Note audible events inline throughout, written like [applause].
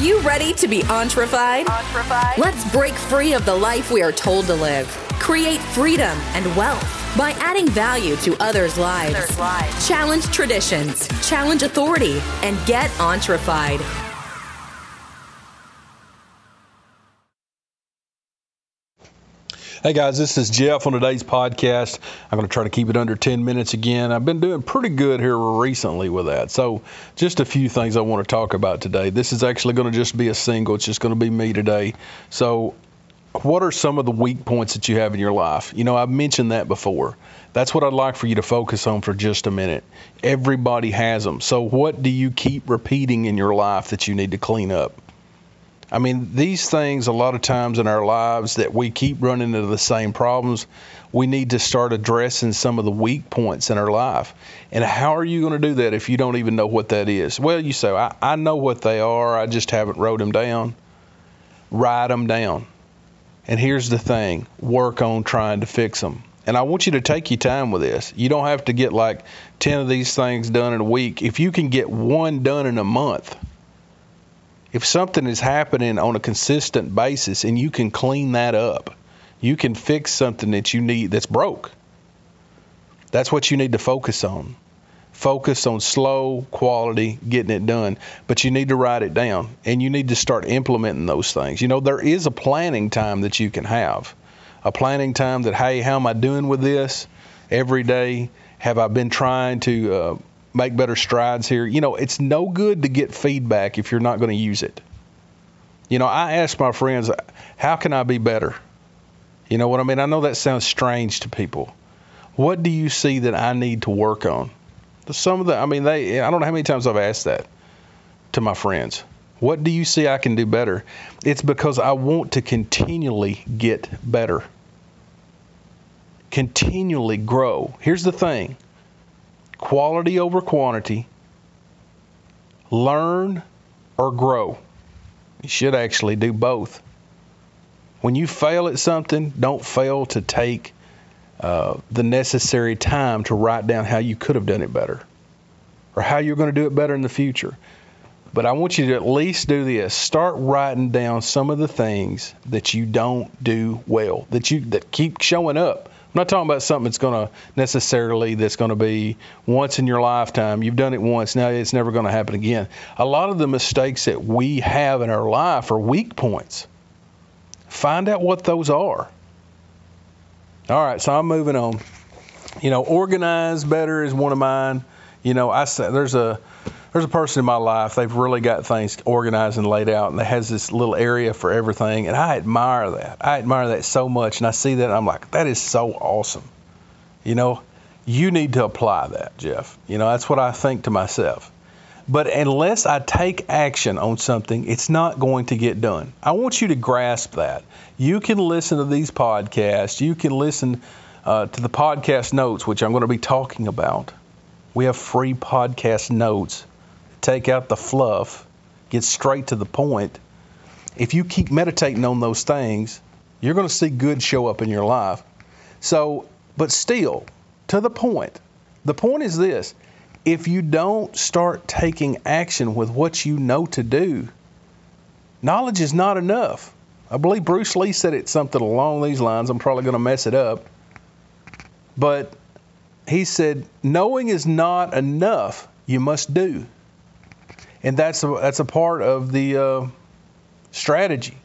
you ready to be entrefied? Let's break free of the life we are told to live. Create freedom and wealth by adding value to others' lives. Others' lives. Challenge traditions, challenge authority, and get entrefied. Hey guys, this is Jeff on today's podcast. I'm going to try to keep it under 10 minutes again. I've been doing pretty good here recently with that. So, just a few things I want to talk about today. This is actually going to just be a single, it's just going to be me today. So, what are some of the weak points that you have in your life? You know, I've mentioned that before. That's what I'd like for you to focus on for just a minute. Everybody has them. So, what do you keep repeating in your life that you need to clean up? I mean, these things, a lot of times in our lives that we keep running into the same problems, we need to start addressing some of the weak points in our life. And how are you going to do that if you don't even know what that is? Well, you say, I, I know what they are, I just haven't wrote them down. Write them down. And here's the thing work on trying to fix them. And I want you to take your time with this. You don't have to get like 10 of these things done in a week. If you can get one done in a month, if something is happening on a consistent basis and you can clean that up, you can fix something that you need that's broke. That's what you need to focus on. Focus on slow quality getting it done, but you need to write it down and you need to start implementing those things. You know, there is a planning time that you can have. A planning time that, hey, how am I doing with this every day? Have I been trying to uh, make better strides here. You know, it's no good to get feedback if you're not going to use it. You know, I ask my friends, how can I be better? You know what I mean? I know that sounds strange to people. What do you see that I need to work on? Some of the, I mean, they, I don't know how many times I've asked that to my friends. What do you see I can do better? It's because I want to continually get better, continually grow. Here's the thing quality over quantity, learn or grow. You should actually do both. When you fail at something, don't fail to take uh, the necessary time to write down how you could have done it better or how you're going to do it better in the future. But I want you to at least do this. Start writing down some of the things that you don't do well, that you that keep showing up. I'm not talking about something that's going to necessarily that's going to be once in your lifetime. You've done it once, now it's never going to happen again. A lot of the mistakes that we have in our life are weak points. Find out what those are. All right, so I'm moving on. You know, organize better is one of mine. You know, I there's a there's a person in my life, they've really got things organized and laid out, and they has this little area for everything, and I admire that. I admire that so much, and I see that, and I'm like, that is so awesome. You know, you need to apply that, Jeff. You know, that's what I think to myself. But unless I take action on something, it's not going to get done. I want you to grasp that. You can listen to these podcasts. You can listen uh, to the podcast notes, which I'm going to be talking about. We have free podcast notes take out the fluff, get straight to the point. If you keep meditating on those things, you're going to see good show up in your life. So, but still, to the point. The point is this if you don't start taking action with what you know to do, knowledge is not enough. I believe Bruce Lee said it something along these lines. I'm probably going to mess it up. But he said, knowing is not enough. You must do and that's a, that's a part of the uh, strategy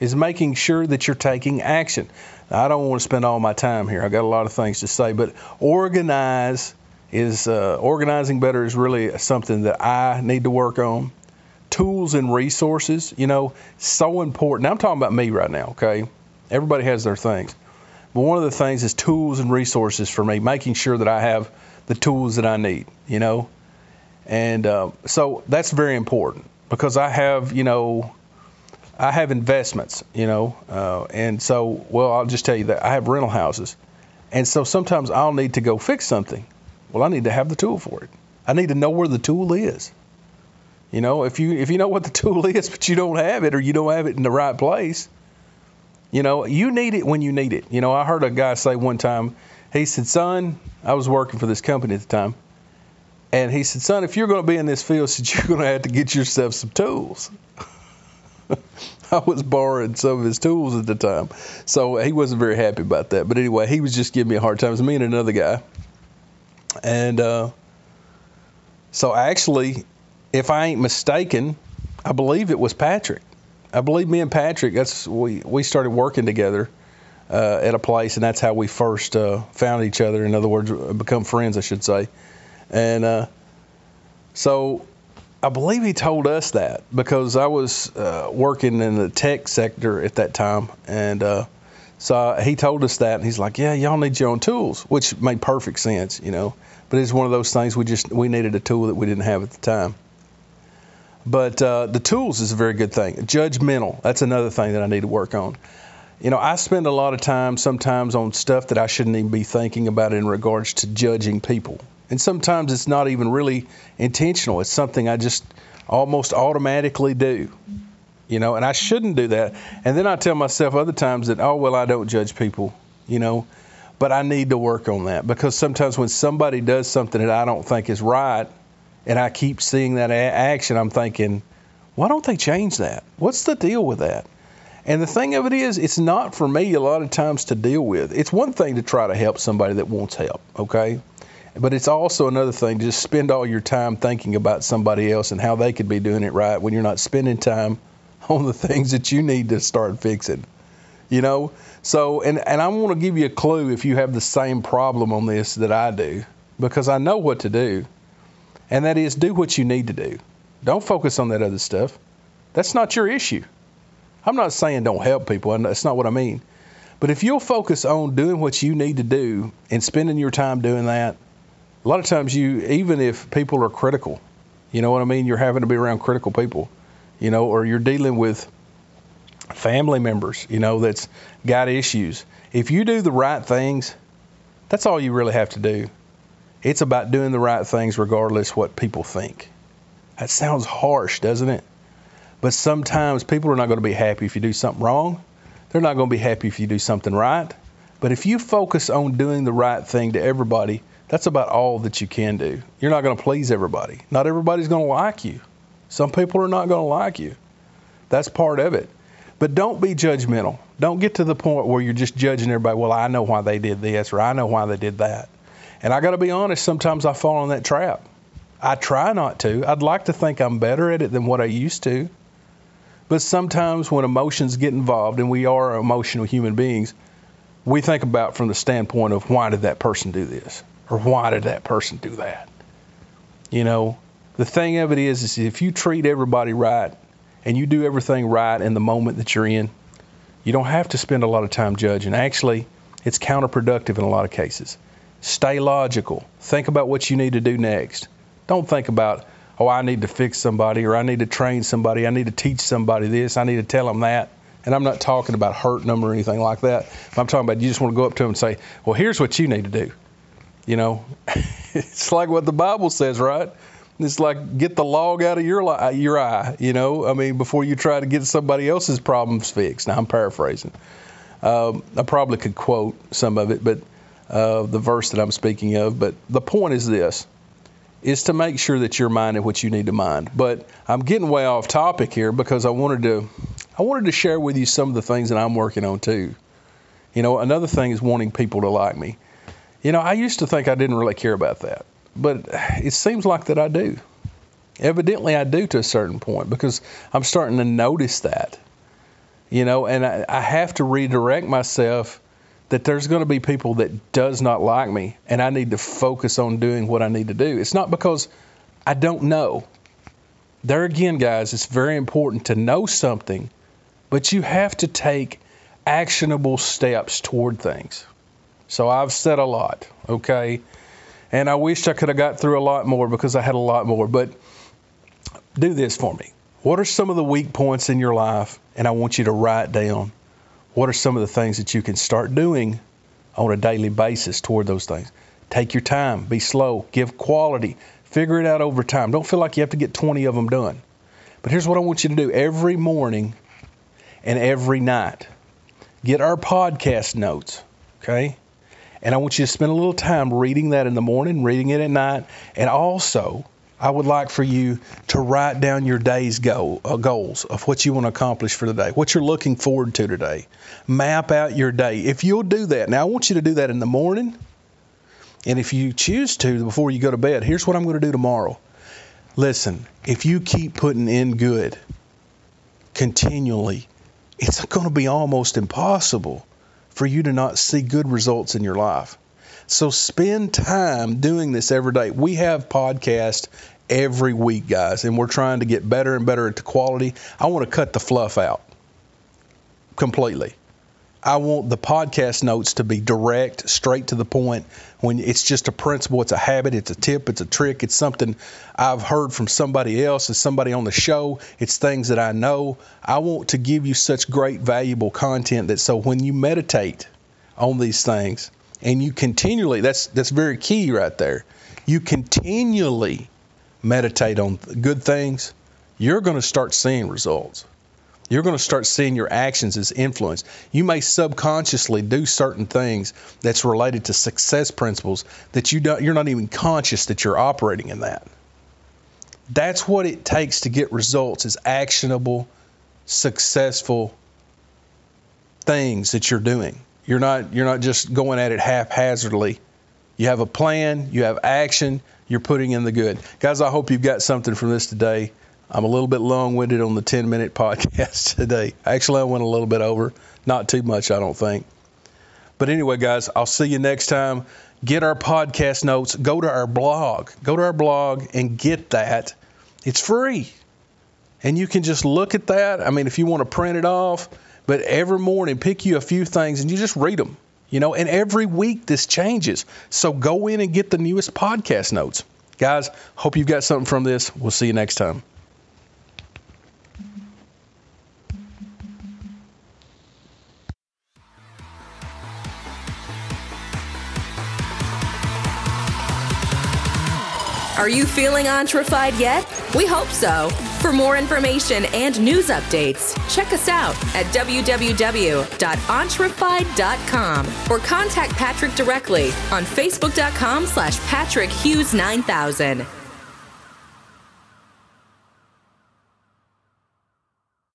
is making sure that you're taking action. Now, I don't want to spend all my time here. I got a lot of things to say, but organize is uh, organizing better is really something that I need to work on. Tools and resources, you know, so important. Now, I'm talking about me right now, okay? Everybody has their things. But one of the things is tools and resources for me, making sure that I have the tools that I need, you know, and uh, so that's very important because I have, you know, I have investments, you know, uh, and so, well, I'll just tell you that I have rental houses. And so sometimes I'll need to go fix something. Well, I need to have the tool for it. I need to know where the tool is. You know, if you if you know what the [laughs] tool is, but you don't have it or you don't have it in the right place, you know, you need it when you need it. You know, I heard a guy say one time, he said, "Son, I was working for this company at the time." And he said, son, if you're going to be in this field, said, you're going to have to get yourself some tools. [laughs] I was borrowing some of his tools at the time. So he wasn't very happy about that. But anyway, he was just giving me a hard time. It was me and another guy. And uh, so actually, if I ain't mistaken, I believe it was Patrick. I believe me and Patrick, that's we we started working together uh, at a place, and that's how we first uh, found each other. In other words, become friends, I should say. And uh, so I believe he told us that because I was uh, working in the tech sector at that time, and uh, so he told us that, and he's like, "Yeah, y'all need your own tools," which made perfect sense, you know. But it's one of those things we just we needed a tool that we didn't have at the time. But uh, the tools is a very good thing. Judgmental, that's another thing that I need to work on. You know, I spend a lot of time sometimes on stuff that I shouldn't even be thinking about in regards to judging people. And sometimes it's not even really intentional. It's something I just almost automatically do. You know, and I shouldn't do that. And then I tell myself other times that, oh, well, I don't judge people, you know, but I need to work on that because sometimes when somebody does something that I don't think is right and I keep seeing that a- action, I'm thinking, why don't they change that? What's the deal with that? And the thing of it is, it's not for me a lot of times to deal with. It's one thing to try to help somebody that wants help, okay? But it's also another thing to just spend all your time thinking about somebody else and how they could be doing it right when you're not spending time [laughs] on the things that you need to start fixing. You know? So, and, and I want to give you a clue if you have the same problem on this that I do, because I know what to do. And that is do what you need to do. Don't focus on that other stuff. That's not your issue. I'm not saying don't help people, that's not what I mean. But if you'll focus on doing what you need to do and spending your time doing that, a lot of times you even if people are critical you know what i mean? You're having to be around critical people you know or you're dealing with family members you know that's got issues. If you do the right things that's all you really have to do. It's about doing the right things regardless what people think. That sounds harsh doesn't it? But sometimes people are not going to be happy if you do something wrong. They're not going to be happy if you do something right. But if you focus on doing the right thing to everybody that's about all that you can do. You're not going to please everybody. Not everybody's going to like you. Some people are not going to like you. That's part of it. But don't be judgmental. Don't get to the point where you're just judging everybody. Well, I know why they did this, or I know why they did that. And I got to be honest, sometimes I fall in that trap. I try not to. I'd like to think I'm better at it than what I used to. But sometimes when emotions get involved, and we are emotional human beings, we think about from the standpoint of why did that person do this? Or why did that person do that? You know, the thing of it is, is if you treat everybody right and you do everything right in the moment that you're in, you don't have to spend a lot of time judging. Actually, it's counterproductive in a lot of cases. Stay logical. Think about what you need to do next. Don't think about, oh, I need to fix somebody or I need to train somebody. I need to teach somebody this. I need to tell them that. And I'm not talking about hurting them or anything like that. I'm talking about you just want to go up to them and say, well, here's what you need to do. You know, [laughs] it's like what the Bible says, right? It's like get the log out of your li- your eye. You know, I mean, before you try to get somebody else's problems fixed. Now I'm paraphrasing. Um, I probably could quote some of it, but uh, the verse that I'm speaking of. But the point is this: is to make sure that you're minding what you need to mind. But I'm getting way off topic here because I wanted to I wanted to share with you some of the things that I'm working on too. You know, another thing is wanting people to like me. You know, I used to think I didn't really care about that, but it seems like that I do. Evidently, I do to a certain point because I'm starting to notice that. You know, and I, I have to redirect myself that there's going to be people that does not like me, and I need to focus on doing what I need to do. It's not because I don't know. There again, guys, it's very important to know something, but you have to take actionable steps toward things. So I've said a lot, okay? And I wish I could have got through a lot more because I had a lot more. But do this for me. What are some of the weak points in your life? And I want you to write down what are some of the things that you can start doing on a daily basis toward those things. Take your time, be slow, give quality, figure it out over time. Don't feel like you have to get 20 of them done. But here's what I want you to do every morning and every night get our podcast notes, okay? And I want you to spend a little time reading that in the morning, reading it at night, and also I would like for you to write down your day's goal, uh, goals of what you want to accomplish for the day, what you're looking forward to today. Map out your day. If you'll do that, now I want you to do that in the morning. And if you choose to before you go to bed, here's what I'm going to do tomorrow. Listen, if you keep putting in good continually, it's going to be almost impossible for you to not see good results in your life. So spend time doing this every day. We have podcasts every week, guys, and we're trying to get better and better at the quality. I want to cut the fluff out completely. I want the podcast notes to be direct, straight to the point. When it's just a principle, it's a habit, it's a tip, it's a trick, it's something I've heard from somebody else, it's somebody on the show, it's things that I know. I want to give you such great, valuable content that so when you meditate on these things and you continually, that's that's very key right there. You continually meditate on good things, you're going to start seeing results you're going to start seeing your actions as influence. You may subconsciously do certain things that's related to success principles that you don't, you're not even conscious that you're operating in that. That's what it takes to get results is actionable, successful things that you're doing. You're not you're not just going at it haphazardly. You have a plan, you have action, you're putting in the good. Guys, I hope you've got something from this today. I'm a little bit long winded on the 10 minute [laughs] podcast today. Actually, I went a little bit over. Not too much, I don't think. But anyway, guys, I'll see you next time. Get our podcast notes. Go to our blog. Go to our blog and get that. It's free. And you can just look at that. I mean, if you want to print it off, but every morning pick you a few things and you just read them. You know, and every week this changes. So go in and get the newest podcast notes. Guys, hope you've got something from this. We'll see you next time. Are you feeling entrefied yet? We hope so. For more information and news updates, check us out at www.entrefied.com or contact Patrick directly on facebook.com slash Patrick Hughes 9000.